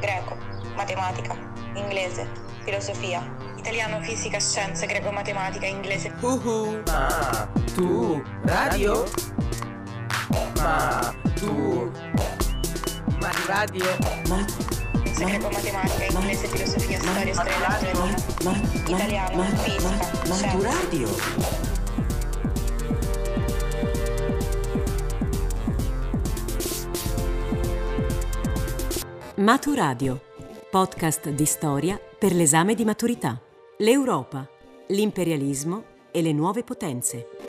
greco, matematica, inglese, filosofia, italiano, fisica, scienze, greco, matematica, inglese. Uhu. Ma tu radio? Ma tu ma radio? Ma Scienze, greco, matematica, inglese, filosofia, storia, storia italiano, fisica, Ma tu scienze. radio? Maturadio, podcast di storia per l'esame di maturità. L'Europa, l'imperialismo e le nuove potenze.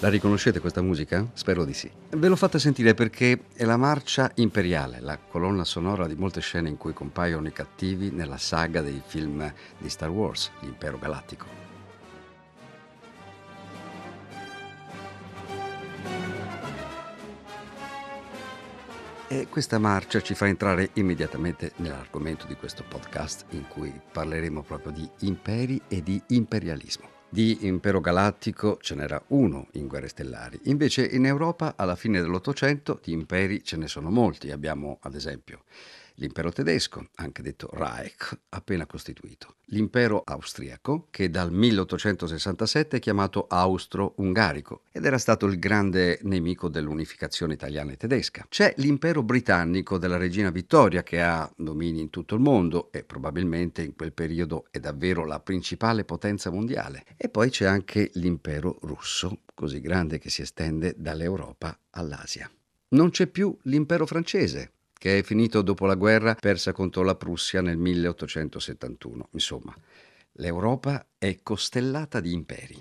La riconoscete questa musica? Spero di sì. Ve l'ho fatta sentire perché è la marcia imperiale, la colonna sonora di molte scene in cui compaiono i cattivi nella saga dei film di Star Wars, l'impero galattico. E questa marcia ci fa entrare immediatamente nell'argomento di questo podcast in cui parleremo proprio di imperi e di imperialismo. Di impero galattico ce n'era uno in Guerre Stellari, invece in Europa alla fine dell'Ottocento di imperi ce ne sono molti. Abbiamo ad esempio l'impero tedesco, anche detto Reich, appena costituito, l'impero austriaco, che dal 1867 è chiamato Austro-Ungarico ed era stato il grande nemico dell'unificazione italiana e tedesca. C'è l'impero britannico della regina Vittoria, che ha domini in tutto il mondo e probabilmente in quel periodo è davvero la principale potenza mondiale. E poi c'è anche l'impero russo, così grande che si estende dall'Europa all'Asia. Non c'è più l'impero francese, che è finito dopo la guerra persa contro la Prussia nel 1871. Insomma, l'Europa è costellata di imperi.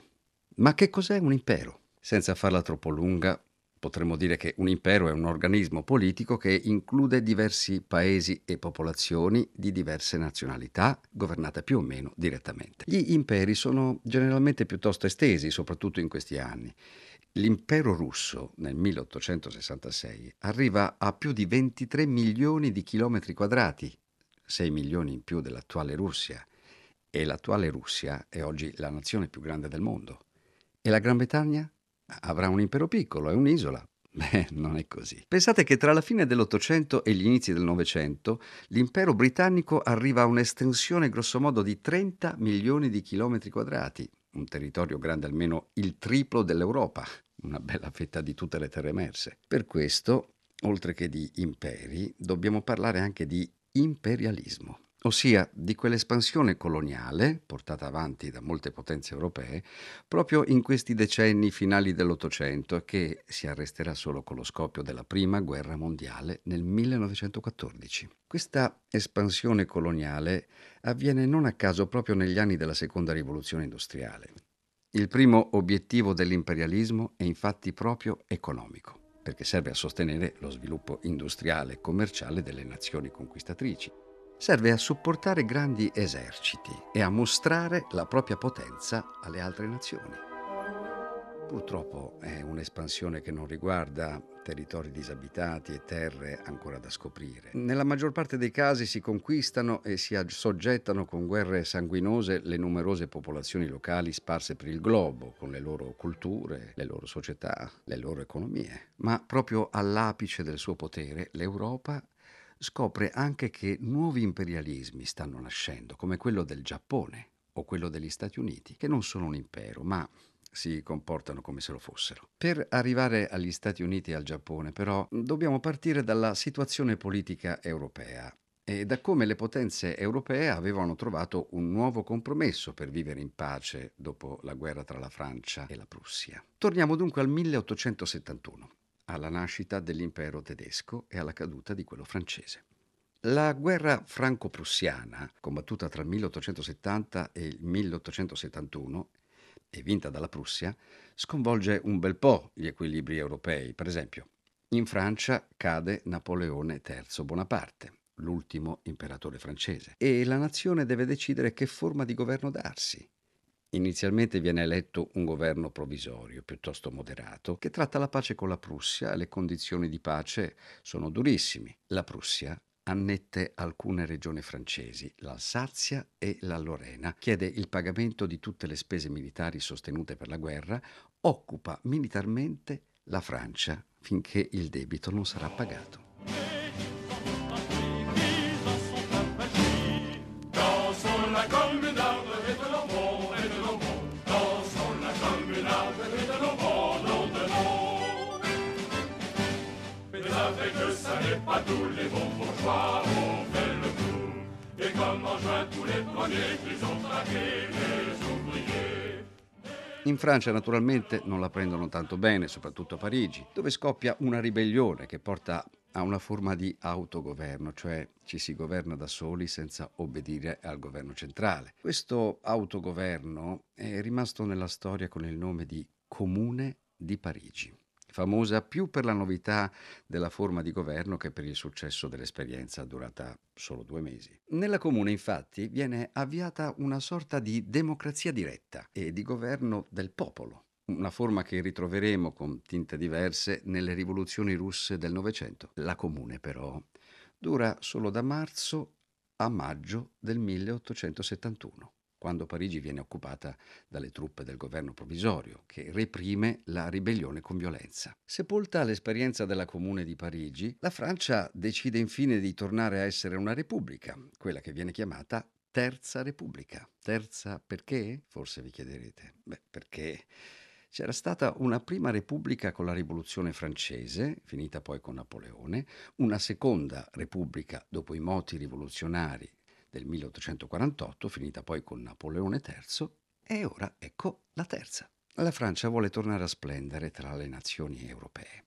Ma che cos'è un impero? Senza farla troppo lunga, potremmo dire che un impero è un organismo politico che include diversi paesi e popolazioni di diverse nazionalità, governate più o meno direttamente. Gli imperi sono generalmente piuttosto estesi, soprattutto in questi anni. L'impero russo nel 1866 arriva a più di 23 milioni di chilometri quadrati, 6 milioni in più dell'attuale Russia, e l'attuale Russia è oggi la nazione più grande del mondo. E la Gran Bretagna avrà un impero piccolo, è un'isola. Beh, non è così. Pensate che tra la fine dell'Ottocento e gli inizi del Novecento l'impero britannico arriva a un'estensione grossomodo di 30 milioni di chilometri quadrati, un territorio grande almeno il triplo dell'Europa, una bella fetta di tutte le terre emerse. Per questo, oltre che di imperi, dobbiamo parlare anche di imperialismo, ossia di quell'espansione coloniale portata avanti da molte potenze europee proprio in questi decenni finali dell'Ottocento che si arresterà solo con lo scoppio della Prima Guerra Mondiale nel 1914. Questa espansione coloniale avviene non a caso proprio negli anni della Seconda Rivoluzione Industriale. Il primo obiettivo dell'imperialismo è infatti proprio economico, perché serve a sostenere lo sviluppo industriale e commerciale delle nazioni conquistatrici. Serve a supportare grandi eserciti e a mostrare la propria potenza alle altre nazioni. Purtroppo è un'espansione che non riguarda territori disabitati e terre ancora da scoprire. Nella maggior parte dei casi si conquistano e si assoggettano con guerre sanguinose le numerose popolazioni locali sparse per il globo, con le loro culture, le loro società, le loro economie. Ma proprio all'apice del suo potere, l'Europa scopre anche che nuovi imperialismi stanno nascendo, come quello del Giappone o quello degli Stati Uniti, che non sono un impero, ma si comportano come se lo fossero. Per arrivare agli Stati Uniti e al Giappone, però, dobbiamo partire dalla situazione politica europea e da come le potenze europee avevano trovato un nuovo compromesso per vivere in pace dopo la guerra tra la Francia e la Prussia. Torniamo dunque al 1871, alla nascita dell'impero tedesco e alla caduta di quello francese. La guerra franco-prussiana, combattuta tra il 1870 e il 1871, e vinta dalla Prussia, sconvolge un bel po' gli equilibri europei. Per esempio, in Francia cade Napoleone III Bonaparte, l'ultimo imperatore francese, e la nazione deve decidere che forma di governo darsi. Inizialmente viene eletto un governo provvisorio, piuttosto moderato, che tratta la pace con la Prussia e le condizioni di pace sono durissime. La Prussia annette alcune regioni francesi, l'Alsazia e la Lorena, chiede il pagamento di tutte le spese militari sostenute per la guerra, occupa militarmente la Francia finché il debito non sarà pagato. Tous les bons bourgeois ont fait le coup. Et comme en juin, tous les premiers qu'ils ont traqué les ouvriers. In Francia naturalmente non la prendono tanto bene, soprattutto a Parigi, dove scoppia una ribellione che porta a una forma di autogoverno, cioè ci si governa da soli senza obbedire al governo centrale. Questo autogoverno è rimasto nella storia con il nome di Comune di Parigi famosa più per la novità della forma di governo che per il successo dell'esperienza durata solo due mesi. Nella comune infatti viene avviata una sorta di democrazia diretta e di governo del popolo, una forma che ritroveremo con tinte diverse nelle rivoluzioni russe del Novecento. La comune però dura solo da marzo a maggio del 1871 quando Parigi viene occupata dalle truppe del governo provvisorio, che reprime la ribellione con violenza. Sepolta l'esperienza della Comune di Parigi, la Francia decide infine di tornare a essere una repubblica, quella che viene chiamata Terza Repubblica. Terza perché? Forse vi chiederete. Beh, perché c'era stata una prima repubblica con la rivoluzione francese, finita poi con Napoleone, una seconda repubblica dopo i moti rivoluzionari del 1848, finita poi con Napoleone III, e ora ecco la terza. La Francia vuole tornare a splendere tra le nazioni europee.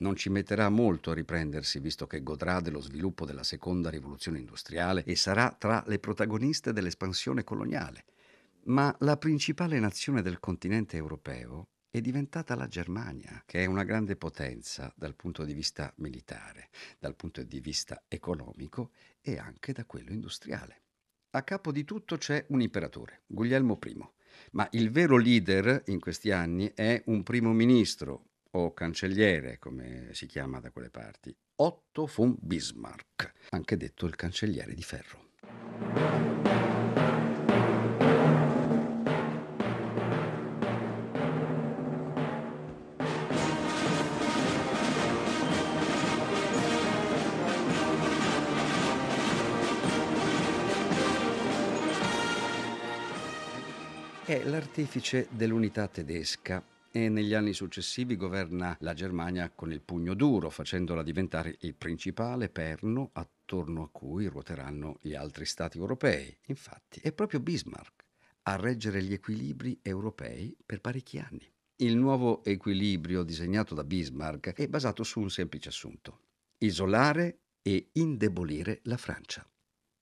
Non ci metterà molto a riprendersi, visto che godrà dello sviluppo della seconda rivoluzione industriale e sarà tra le protagoniste dell'espansione coloniale. Ma la principale nazione del continente europeo è diventata la Germania, che è una grande potenza dal punto di vista militare, dal punto di vista economico e anche da quello industriale. A capo di tutto c'è un imperatore, Guglielmo I, ma il vero leader in questi anni è un primo ministro o cancelliere, come si chiama da quelle parti, Otto von Bismarck, anche detto il cancelliere di ferro. È l'artefice dell'unità tedesca e negli anni successivi governa la Germania con il pugno duro, facendola diventare il principale perno attorno a cui ruoteranno gli altri stati europei. Infatti è proprio Bismarck a reggere gli equilibri europei per parecchi anni. Il nuovo equilibrio disegnato da Bismarck è basato su un semplice assunto, isolare e indebolire la Francia.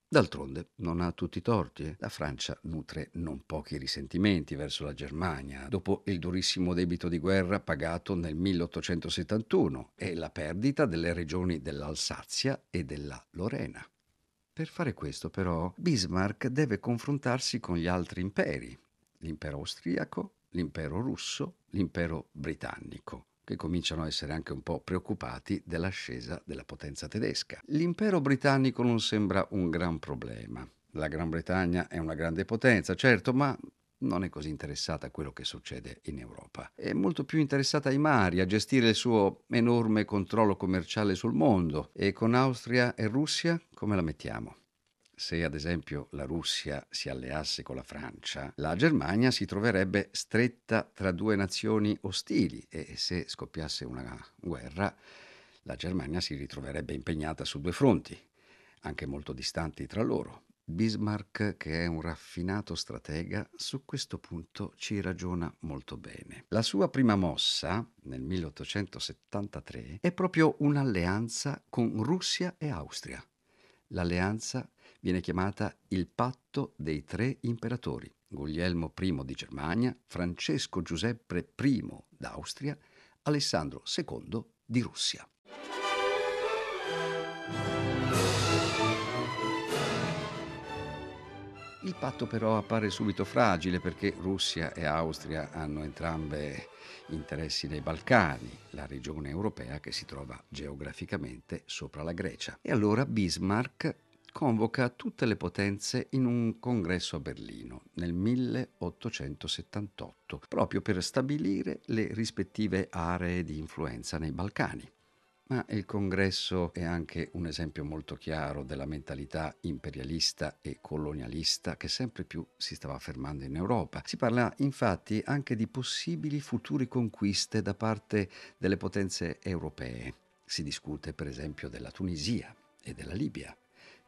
D'altronde non ha tutti i torti. Eh. La Francia nutre non pochi risentimenti verso la Germania dopo il durissimo debito di guerra pagato nel 1871 e la perdita delle regioni dell'Alsazia e della Lorena. Per fare questo però Bismarck deve confrontarsi con gli altri imperi, l'impero austriaco, l'impero russo, l'impero britannico che cominciano a essere anche un po' preoccupati dell'ascesa della potenza tedesca. L'impero britannico non sembra un gran problema. La Gran Bretagna è una grande potenza, certo, ma non è così interessata a quello che succede in Europa. È molto più interessata ai mari, a gestire il suo enorme controllo commerciale sul mondo. E con Austria e Russia come la mettiamo? Se ad esempio la Russia si alleasse con la Francia, la Germania si troverebbe stretta tra due nazioni ostili e se scoppiasse una guerra, la Germania si ritroverebbe impegnata su due fronti, anche molto distanti tra loro. Bismarck, che è un raffinato stratega, su questo punto ci ragiona molto bene. La sua prima mossa, nel 1873, è proprio un'alleanza con Russia e Austria. L'alleanza viene chiamata il patto dei tre imperatori, Guglielmo I di Germania, Francesco Giuseppe I d'Austria, Alessandro II di Russia. Il patto però appare subito fragile perché Russia e Austria hanno entrambe interessi nei Balcani, la regione europea che si trova geograficamente sopra la Grecia. E allora Bismarck convoca tutte le potenze in un congresso a Berlino nel 1878, proprio per stabilire le rispettive aree di influenza nei Balcani. Ma il congresso è anche un esempio molto chiaro della mentalità imperialista e colonialista che sempre più si stava affermando in Europa. Si parla infatti anche di possibili futuri conquiste da parte delle potenze europee. Si discute per esempio della Tunisia e della Libia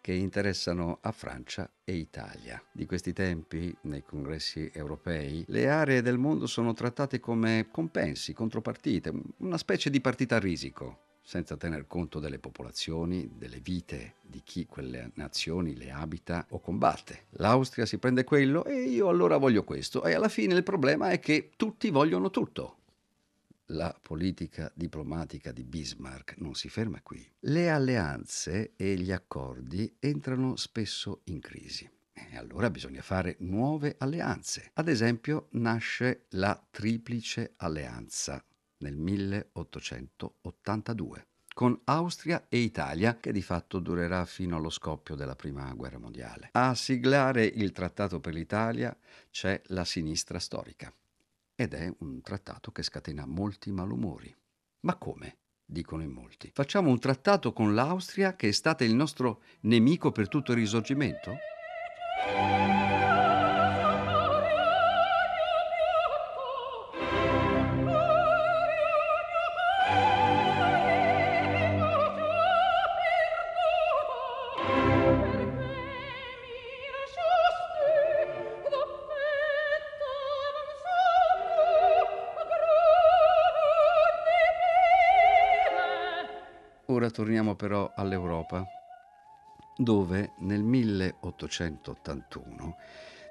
che interessano a Francia e Italia. Di questi tempi, nei congressi europei, le aree del mondo sono trattate come compensi, contropartite, una specie di partita a risico senza tener conto delle popolazioni, delle vite di chi quelle nazioni le abita o combatte. L'Austria si prende quello e io allora voglio questo e alla fine il problema è che tutti vogliono tutto. La politica diplomatica di Bismarck non si ferma qui. Le alleanze e gli accordi entrano spesso in crisi. E allora bisogna fare nuove alleanze. Ad esempio nasce la Triplice Alleanza nel 1882 con Austria e Italia, che di fatto durerà fino allo scoppio della Prima Guerra Mondiale. A siglare il trattato per l'Italia c'è la sinistra storica ed è un trattato che scatena molti malumori. Ma come? dicono in molti. Facciamo un trattato con l'Austria che è stata il nostro nemico per tutto il risorgimento? Torniamo però all'Europa, dove nel 1881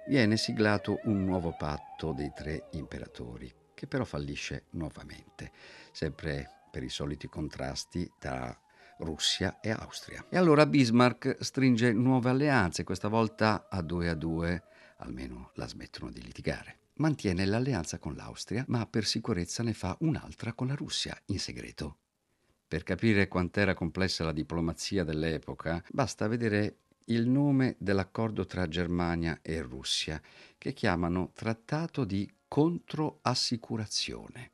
viene siglato un nuovo patto dei tre imperatori, che però fallisce nuovamente, sempre per i soliti contrasti tra Russia e Austria. E allora Bismarck stringe nuove alleanze, questa volta a due a due, almeno la smettono di litigare. Mantiene l'alleanza con l'Austria, ma per sicurezza ne fa un'altra con la Russia, in segreto. Per capire quant'era complessa la diplomazia dell'epoca, basta vedere il nome dell'accordo tra Germania e Russia, che chiamano Trattato di controassicurazione.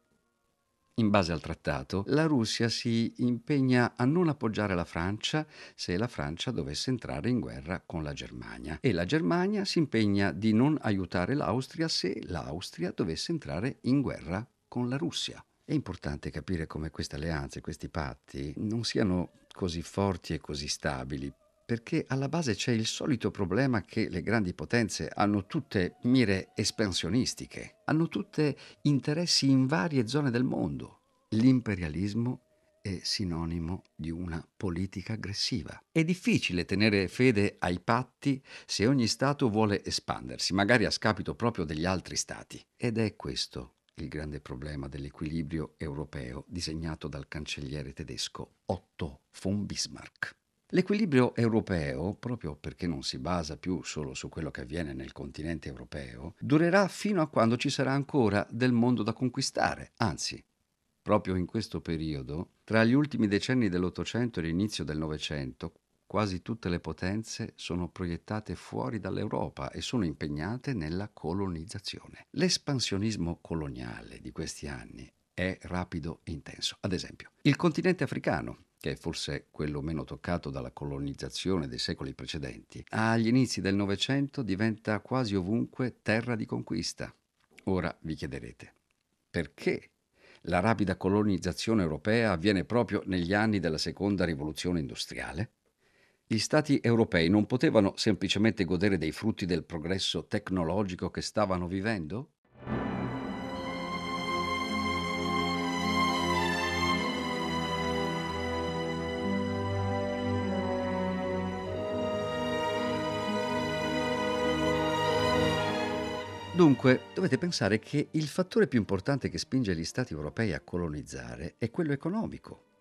In base al trattato, la Russia si impegna a non appoggiare la Francia se la Francia dovesse entrare in guerra con la Germania e la Germania si impegna di non aiutare l'Austria se l'Austria dovesse entrare in guerra con la Russia. È importante capire come queste alleanze, questi patti non siano così forti e così stabili, perché alla base c'è il solito problema che le grandi potenze hanno tutte mire espansionistiche, hanno tutte interessi in varie zone del mondo. L'imperialismo è sinonimo di una politica aggressiva. È difficile tenere fede ai patti se ogni Stato vuole espandersi, magari a scapito proprio degli altri Stati. Ed è questo il grande problema dell'equilibrio europeo disegnato dal cancelliere tedesco Otto von Bismarck. L'equilibrio europeo, proprio perché non si basa più solo su quello che avviene nel continente europeo, durerà fino a quando ci sarà ancora del mondo da conquistare, anzi, proprio in questo periodo, tra gli ultimi decenni dell'Ottocento e l'inizio del Novecento, quasi tutte le potenze sono proiettate fuori dall'Europa e sono impegnate nella colonizzazione. L'espansionismo coloniale di questi anni è rapido e intenso. Ad esempio, il continente africano, che è forse quello meno toccato dalla colonizzazione dei secoli precedenti, agli inizi del Novecento diventa quasi ovunque terra di conquista. Ora vi chiederete, perché la rapida colonizzazione europea avviene proprio negli anni della seconda rivoluzione industriale? Gli Stati europei non potevano semplicemente godere dei frutti del progresso tecnologico che stavano vivendo? Dunque, dovete pensare che il fattore più importante che spinge gli Stati europei a colonizzare è quello economico.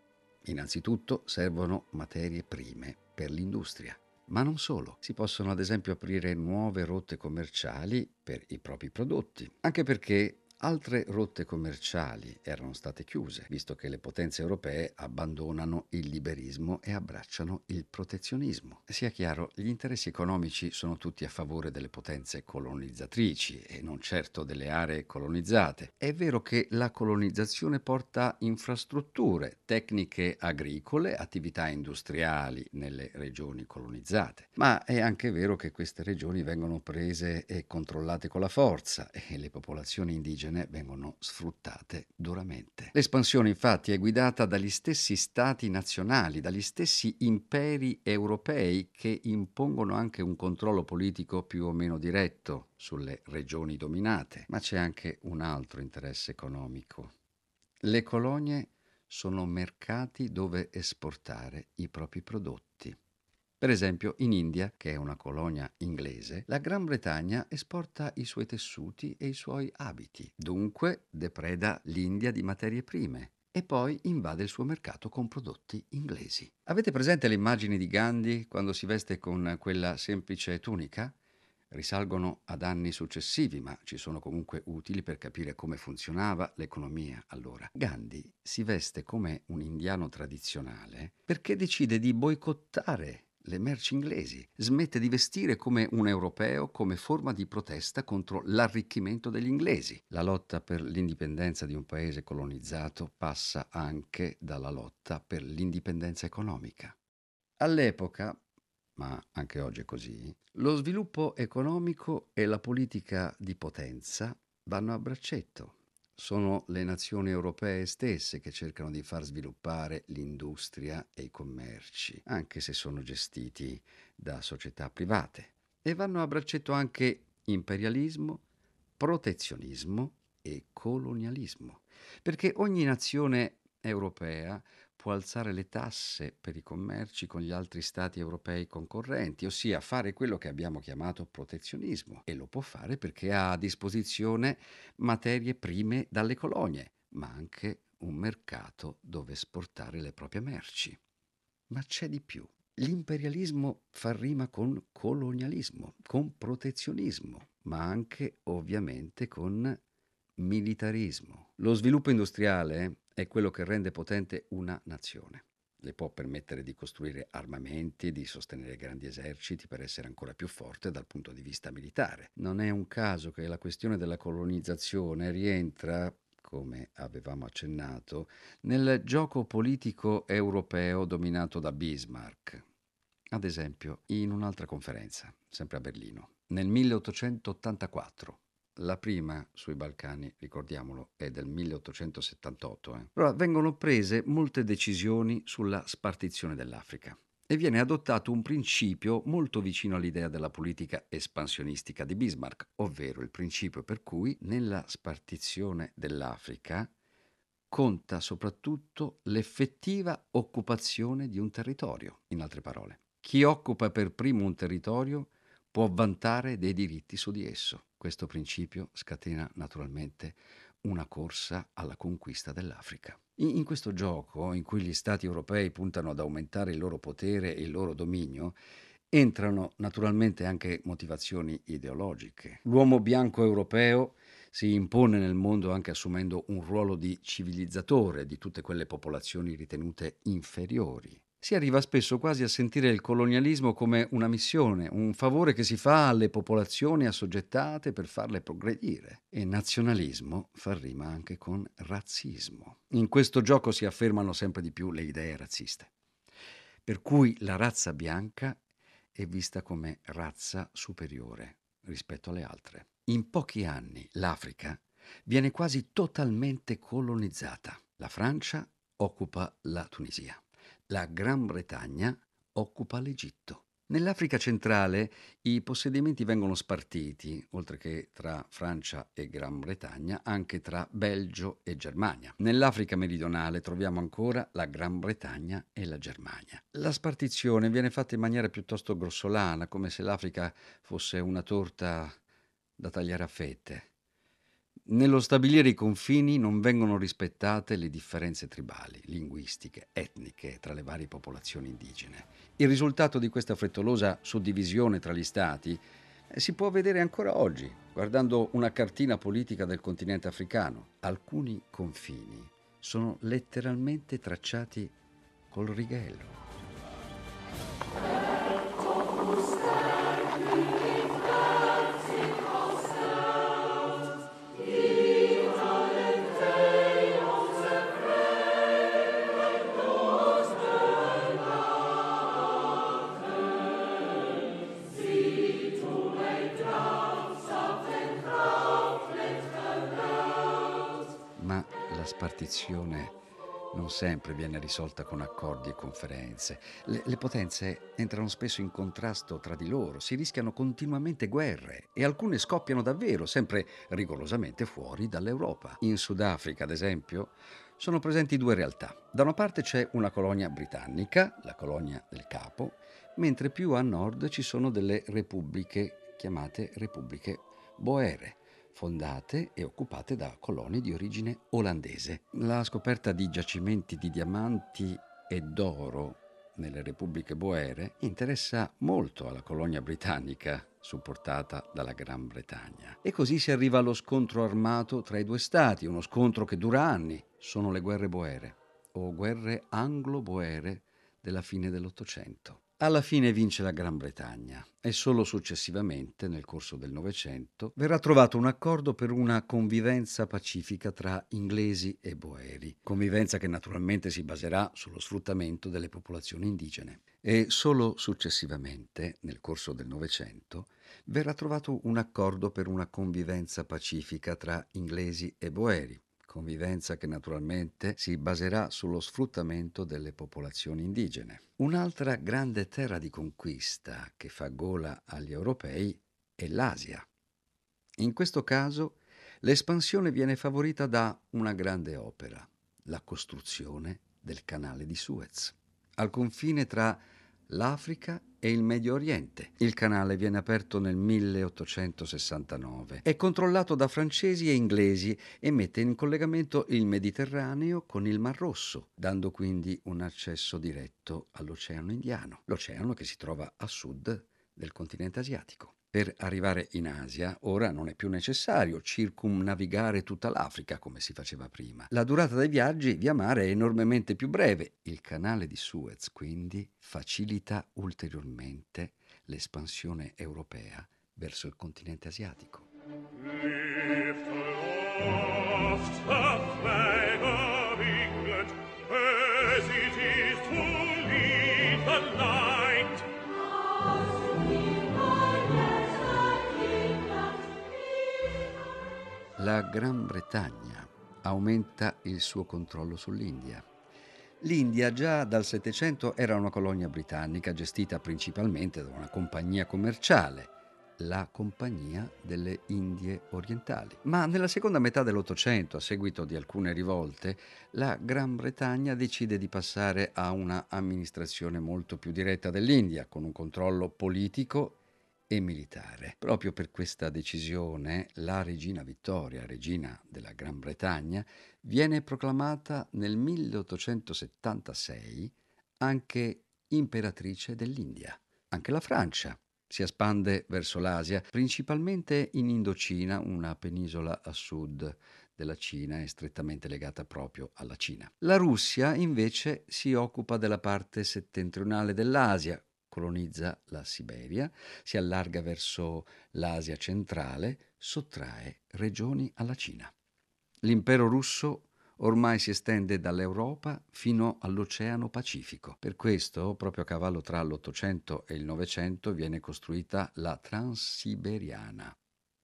Innanzitutto servono materie prime per l'industria. Ma non solo, si possono ad esempio aprire nuove rotte commerciali per i propri prodotti, anche perché Altre rotte commerciali erano state chiuse, visto che le potenze europee abbandonano il liberismo e abbracciano il protezionismo. Sia chiaro, gli interessi economici sono tutti a favore delle potenze colonizzatrici e non certo delle aree colonizzate. È vero che la colonizzazione porta infrastrutture, tecniche agricole, attività industriali nelle regioni colonizzate, ma è anche vero che queste regioni vengono prese e controllate con la forza e le popolazioni indigene indigene vengono sfruttate duramente. L'espansione infatti è guidata dagli stessi stati nazionali, dagli stessi imperi europei che impongono anche un controllo politico più o meno diretto sulle regioni dominate, ma c'è anche un altro interesse economico. Le colonie sono mercati dove esportare i propri prodotti. Per esempio, in India, che è una colonia inglese, la Gran Bretagna esporta i suoi tessuti e i suoi abiti, dunque depreda l'India di materie prime e poi invade il suo mercato con prodotti inglesi. Avete presente le immagini di Gandhi quando si veste con quella semplice tunica? Risalgono ad anni successivi, ma ci sono comunque utili per capire come funzionava l'economia allora. Gandhi si veste come un indiano tradizionale perché decide di boicottare le merci inglesi, smette di vestire come un europeo come forma di protesta contro l'arricchimento degli inglesi. La lotta per l'indipendenza di un paese colonizzato passa anche dalla lotta per l'indipendenza economica. All'epoca, ma anche oggi è così, lo sviluppo economico e la politica di potenza vanno a braccetto sono le nazioni europee stesse che cercano di far sviluppare l'industria e i commerci, anche se sono gestiti da società private. E vanno a braccetto anche imperialismo, protezionismo e colonialismo, perché ogni nazione europea può alzare le tasse per i commerci con gli altri stati europei concorrenti, ossia fare quello che abbiamo chiamato protezionismo e lo può fare perché ha a disposizione materie prime dalle colonie, ma anche un mercato dove esportare le proprie merci. Ma c'è di più. L'imperialismo fa rima con colonialismo, con protezionismo, ma anche ovviamente con militarismo. Lo sviluppo industriale è quello che rende potente una nazione. Le può permettere di costruire armamenti, di sostenere grandi eserciti per essere ancora più forte dal punto di vista militare. Non è un caso che la questione della colonizzazione rientra come avevamo accennato, nel gioco politico europeo dominato da Bismarck. Ad esempio, in un'altra conferenza, sempre a Berlino, nel 1884, la prima sui Balcani, ricordiamolo, è del 1878. Eh. Allora, vengono prese molte decisioni sulla spartizione dell'Africa e viene adottato un principio molto vicino all'idea della politica espansionistica di Bismarck, ovvero il principio per cui nella spartizione dell'Africa conta soprattutto l'effettiva occupazione di un territorio. In altre parole, chi occupa per primo un territorio può vantare dei diritti su di esso. Questo principio scatena naturalmente una corsa alla conquista dell'Africa. In, questo gioco, in cui gli Stati europei puntano ad aumentare il loro potere e il loro dominio, entrano naturalmente anche motivazioni ideologiche. L'uomo bianco europeo si impone nel mondo anche assumendo un ruolo di civilizzatore di tutte quelle popolazioni ritenute inferiori si arriva spesso quasi a sentire il colonialismo come una missione, un favore che si fa alle popolazioni assoggettate per farle progredire. E nazionalismo fa rima anche con razzismo. In questo gioco si affermano sempre di più le idee razziste. Per cui la razza bianca è vista come razza superiore rispetto alle altre. In pochi anni l'Africa viene quasi totalmente colonizzata. La Francia occupa la Tunisia la Gran Bretagna occupa l'Egitto. Nell'Africa centrale i possedimenti vengono spartiti, oltre che tra Francia e Gran Bretagna, anche tra Belgio e Germania. Nell'Africa meridionale troviamo ancora la Gran Bretagna e la Germania. La spartizione viene fatta in maniera piuttosto grossolana, come se l'Africa fosse una torta da tagliare a fette. Nello stabilire i confini non vengono rispettate le differenze tribali, linguistiche, etniche tra le varie popolazioni indigene. Il risultato di questa frettolosa suddivisione tra gli stati eh, si può vedere ancora oggi, guardando una cartina politica del continente africano. Alcuni confini sono letteralmente tracciati col righello. La spartizione non sempre viene risolta con accordi e conferenze. Le, le, potenze entrano spesso in contrasto tra di loro, si rischiano continuamente guerre e alcune scoppiano davvero, sempre rigorosamente fuori dall'Europa. In Sudafrica, ad esempio, sono presenti due realtà. Da una parte c'è una colonia britannica, la colonia del Capo, mentre più a nord ci sono delle repubbliche chiamate repubbliche boere fondate e occupate da colonie di origine olandese. La scoperta di giacimenti di diamanti e d'oro nelle repubbliche boere interessa molto alla colonia britannica supportata dalla Gran Bretagna. E così si arriva allo scontro armato tra i due stati, uno scontro che dura anni. Sono le guerre boere o guerre anglo-boere della fine dell'Ottocento. Alla fine vince la Gran Bretagna e solo successivamente, nel corso del Novecento, verrà trovato un accordo per una convivenza pacifica tra inglesi e boeri, convivenza che naturalmente si baserà sullo sfruttamento delle popolazioni indigene. E solo successivamente, nel corso del Novecento, verrà trovato un accordo per una convivenza pacifica tra inglesi e boeri, convivenza che naturalmente si baserà sullo sfruttamento delle popolazioni indigene. Un'altra grande terra di conquista che fa gola agli europei è l'Asia. In questo caso l'espansione viene favorita da una grande opera, la costruzione del canale di Suez, al confine tra l'Africa e il Medio Oriente. Il canale viene aperto nel 1869. È controllato da francesi e inglesi e mette in collegamento il Mediterraneo con il Mar Rosso, dando quindi un accesso diretto all'Oceano Indiano, l'oceano che si trova a sud del continente asiatico. Per arrivare in Asia ora non è più necessario circumnavigare tutta l'Africa come si faceva prima. La durata dei viaggi via mare è enormemente più breve. Il canale di Suez quindi facilita ulteriormente l'espansione europea verso il continente asiatico. Lift La Gran Bretagna aumenta il suo controllo sull'India. L'India già dal Settecento era una colonia britannica gestita principalmente da una compagnia commerciale, la Compagnia delle Indie Orientali. Ma nella seconda metà dell'Ottocento, a seguito di alcune rivolte, la Gran Bretagna decide di passare a una amministrazione molto più diretta dell'India, con un controllo politico e militare. Proprio per questa decisione la regina Vittoria, regina della Gran Bretagna, viene proclamata nel 1876 anche imperatrice dell'India. Anche la Francia si espande verso l'Asia, principalmente in Indocina, una penisola a sud della Cina è strettamente legata proprio alla Cina. La Russia invece si occupa della parte settentrionale dell'Asia, colonizza la Siberia, si allarga verso l'Asia centrale, sottrae regioni alla Cina. L'impero russo ormai si estende dall'Europa fino all'Oceano Pacifico. Per questo, proprio a cavallo tra l'Ottocento e il Novecento, viene costruita la Transiberiana,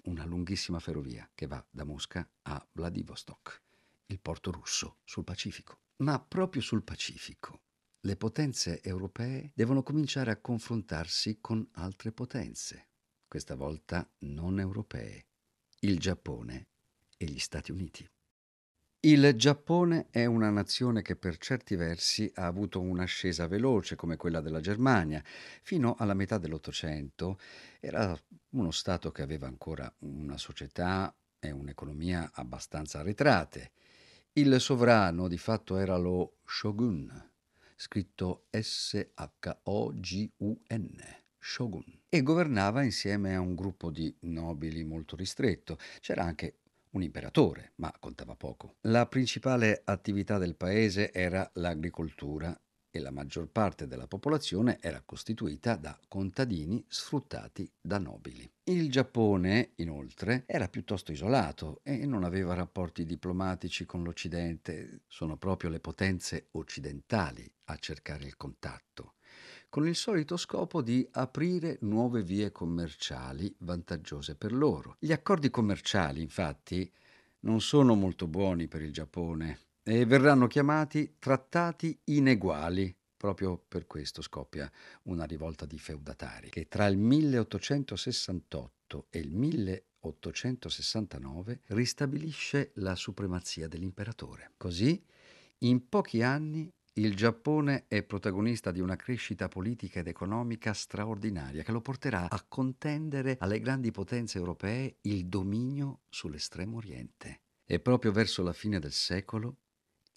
una lunghissima ferrovia che va da Mosca a Vladivostok, il porto russo sul Pacifico. Ma proprio sul Pacifico le potenze europee devono cominciare a confrontarsi con altre potenze, questa volta non europee, il Giappone e gli Stati Uniti. Il Giappone è una nazione che per certi versi ha avuto un'ascesa veloce come quella della Germania. Fino alla metà dell'Ottocento era uno Stato che aveva ancora una società e un'economia abbastanza arretrate. Il sovrano di fatto era lo shogun, scritto S-H-O-G-U-N, shogun, e governava insieme a un gruppo di nobili molto ristretto. C'era anche un imperatore, ma contava poco. La principale attività del paese era l'agricoltura e la maggior parte della popolazione era costituita da contadini sfruttati da nobili. Il Giappone, inoltre, era piuttosto isolato e non aveva rapporti diplomatici con l'Occidente, sono proprio le potenze occidentali a cercare il contatto con il solito scopo di aprire nuove vie commerciali vantaggiose per loro. Gli accordi commerciali, infatti, non sono molto buoni per il Giappone e verranno chiamati trattati ineguali. Proprio per questo scoppia una rivolta di feudatari che tra il 1868 e il 1869 ristabilisce la supremazia dell'imperatore. Così, in pochi anni, il Giappone è protagonista di una crescita politica ed economica straordinaria che lo porterà a contendere alle grandi potenze europee il dominio sull'estremo oriente. E proprio verso la fine del secolo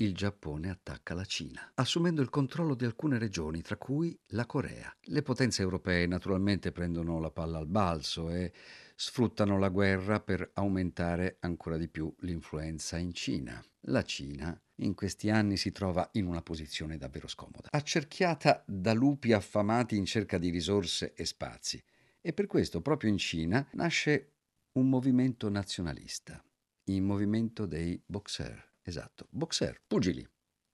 il Giappone attacca la Cina, assumendo il controllo di alcune regioni, tra cui la Corea. Le potenze europee naturalmente prendono la palla al balzo e sfruttano la guerra per aumentare ancora di più l'influenza in Cina. La Cina in questi anni si trova in una posizione davvero scomoda, accerchiata da lupi affamati in cerca di risorse e spazi. E per questo proprio in Cina nasce un movimento nazionalista, il movimento dei boxer Esatto, Boxer, Pugili,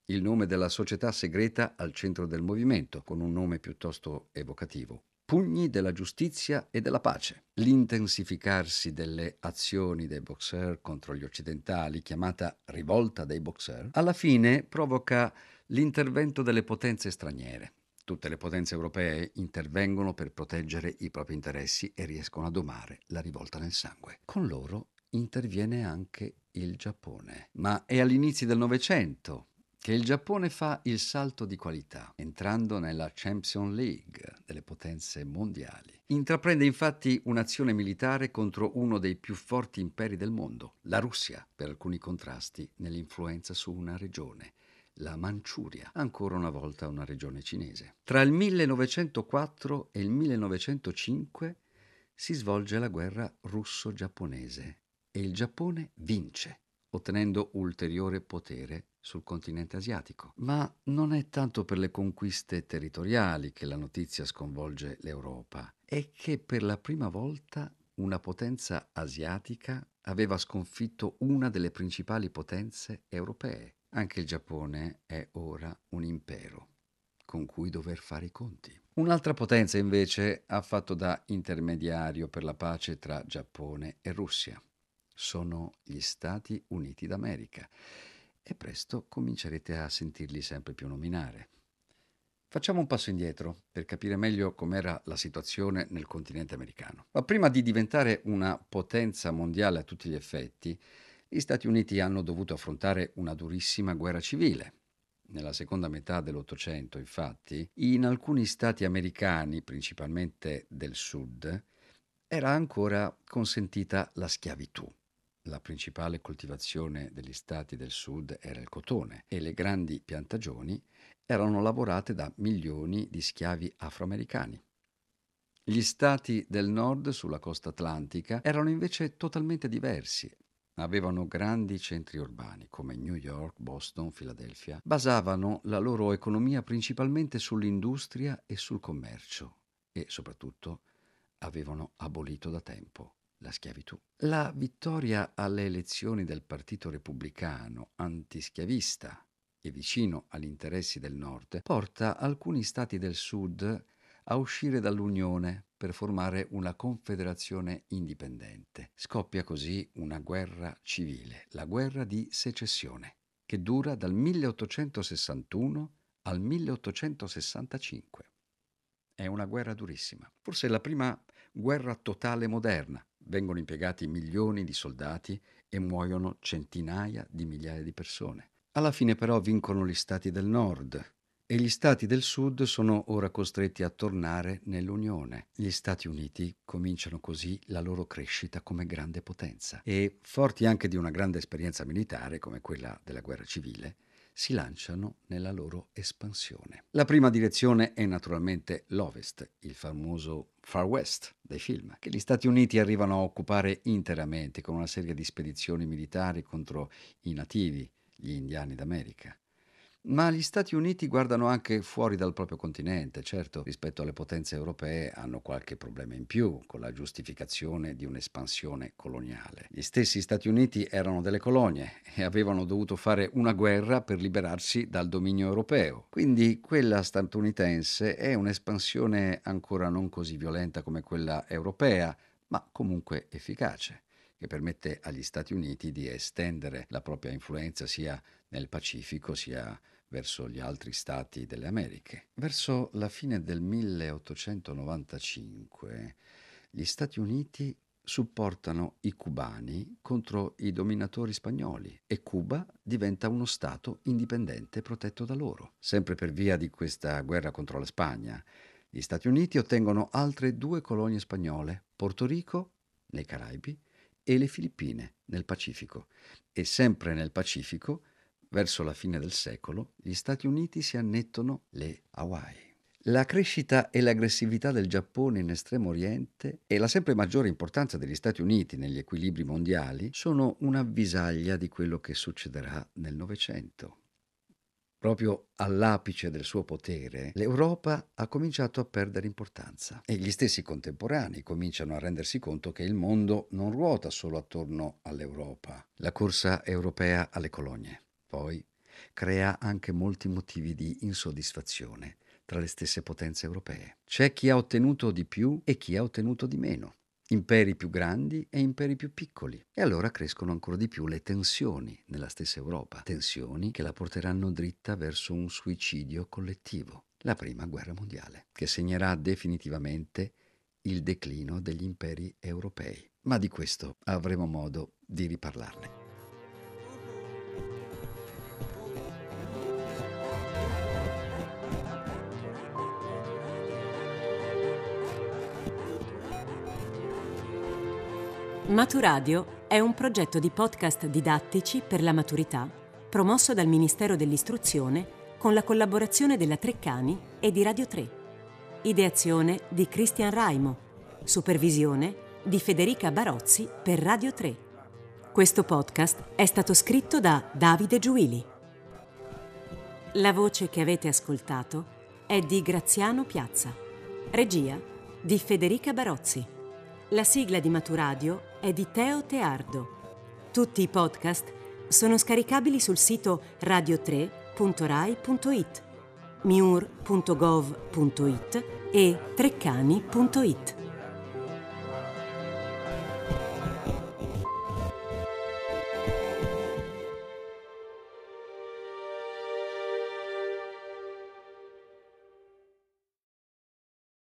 il nome della società segreta al centro del movimento, con un nome piuttosto evocativo. Pugni della giustizia e della pace. L'intensificarsi delle azioni dei boxer contro gli occidentali, chiamata rivolta dei boxer, alla fine provoca l'intervento delle potenze straniere. Tutte le potenze europee intervengono per proteggere i propri interessi e riescono a domare la rivolta nel sangue. Con loro interviene anche il Giappone. Ma è all'inizio del Novecento che il Giappone fa il salto di qualità, entrando nella Champions League delle potenze mondiali. Intraprende infatti un'azione militare contro uno dei più forti imperi del mondo, la Russia, per alcuni contrasti nell'influenza su una regione, la Manciuria, ancora una volta una regione cinese. Tra il 1904 e il 1905 si svolge la guerra russo-giapponese e il Giappone vince, ottenendo ulteriore potere sul continente asiatico. Ma non è tanto per le conquiste territoriali che la notizia sconvolge l'Europa, è che per la prima volta una potenza asiatica aveva sconfitto una delle principali potenze europee. Anche il Giappone è ora un impero con cui dover fare i conti. Un'altra potenza invece ha fatto da intermediario per la pace tra Giappone e Russia sono gli Stati Uniti d'America e presto comincerete a sentirli sempre più nominare. Facciamo un passo indietro per capire meglio com'era la situazione nel continente americano. Ma prima di diventare una potenza mondiale a tutti gli effetti, gli Stati Uniti hanno dovuto affrontare una durissima guerra civile. Nella seconda metà dell'Ottocento, infatti, in alcuni stati americani, principalmente del sud, era ancora consentita la schiavitù la principale coltivazione degli stati del sud era il cotone e le grandi piantagioni erano lavorate da milioni di schiavi afroamericani. Gli stati del nord sulla costa atlantica erano invece totalmente diversi. Avevano grandi centri urbani come New York, Boston, Filadelfia. Basavano la loro economia principalmente sull'industria e sul commercio e soprattutto avevano abolito da tempo la schiavitù. La vittoria alle elezioni del Partito Repubblicano antischiavista e vicino agli interessi del Nord porta alcuni stati del Sud a uscire dall'Unione per formare una confederazione indipendente. Scoppia così una guerra civile, la guerra di secessione, che dura dal 1861 al 1865. È una guerra durissima, forse la prima guerra totale moderna, vengono impiegati milioni di soldati e muoiono centinaia di migliaia di persone. Alla fine però vincono gli stati del nord e gli stati del sud sono ora costretti a tornare nell'Unione. Gli Stati Uniti cominciano così la loro crescita come grande potenza e, forti anche di una grande esperienza militare come quella della guerra civile, si lanciano nella loro espansione. La prima direzione è naturalmente l'Ovest, il famoso Far West dei film, che gli Stati Uniti arrivano a occupare interamente con una serie di spedizioni militari contro i nativi, gli indiani d'America. Ma gli Stati Uniti guardano anche fuori dal proprio continente, certo rispetto alle potenze europee hanno qualche problema in più con la giustificazione di un'espansione coloniale. Gli stessi Stati Uniti erano delle colonie e avevano dovuto fare una guerra per liberarsi dal dominio europeo, quindi quella statunitense è un'espansione ancora non così violenta come quella europea, ma comunque efficace che permette agli Stati Uniti di estendere la propria influenza sia nel Pacifico sia verso gli altri stati delle Americhe. Verso la fine del 1895 gli Stati Uniti supportano i cubani contro i dominatori spagnoli e Cuba diventa uno Stato indipendente protetto da loro. Sempre per via di questa guerra contro la Spagna, gli Stati Uniti ottengono altre due colonie spagnole, Porto Rico, nei Caraibi, e le Filippine, nel Pacifico. E sempre nel Pacifico Verso la fine del secolo, gli Stati Uniti si annettono le Hawaii. La crescita e l'aggressività del Giappone in Estremo Oriente e la sempre maggiore importanza degli Stati Uniti negli equilibri mondiali sono un'avvisaglia di quello che succederà nel Novecento. Proprio all'apice del suo potere, l'Europa ha cominciato a perdere importanza e gli stessi contemporanei cominciano a rendersi conto che il mondo non ruota solo attorno all'Europa. La corsa europea alle colonie poi crea anche molti motivi di insoddisfazione tra le stesse potenze europee. C'è chi ha ottenuto di più e chi ha ottenuto di meno, imperi più grandi e imperi più piccoli. E allora crescono ancora di più le tensioni nella stessa Europa, tensioni che la porteranno dritta verso un suicidio collettivo, la Prima Guerra Mondiale, che segnerà definitivamente il declino degli imperi europei. Ma di questo avremo modo di riparlarne. Maturadio è un progetto di podcast didattici per la maturità promosso dal Ministero dell'Istruzione con la collaborazione della Treccani e di Radio 3. Ideazione di Cristian Raimo. Supervisione di Federica Barozzi per Radio 3. Questo podcast è stato scritto da Davide Giuili. La voce che avete ascoltato è di Graziano Piazza. Regia di Federica Barozzi. La sigla di Maturadio è di Teo Teardo. Tutti i podcast sono scaricabili sul sito radio3.rai.it, miur.gov.it e treccani.it.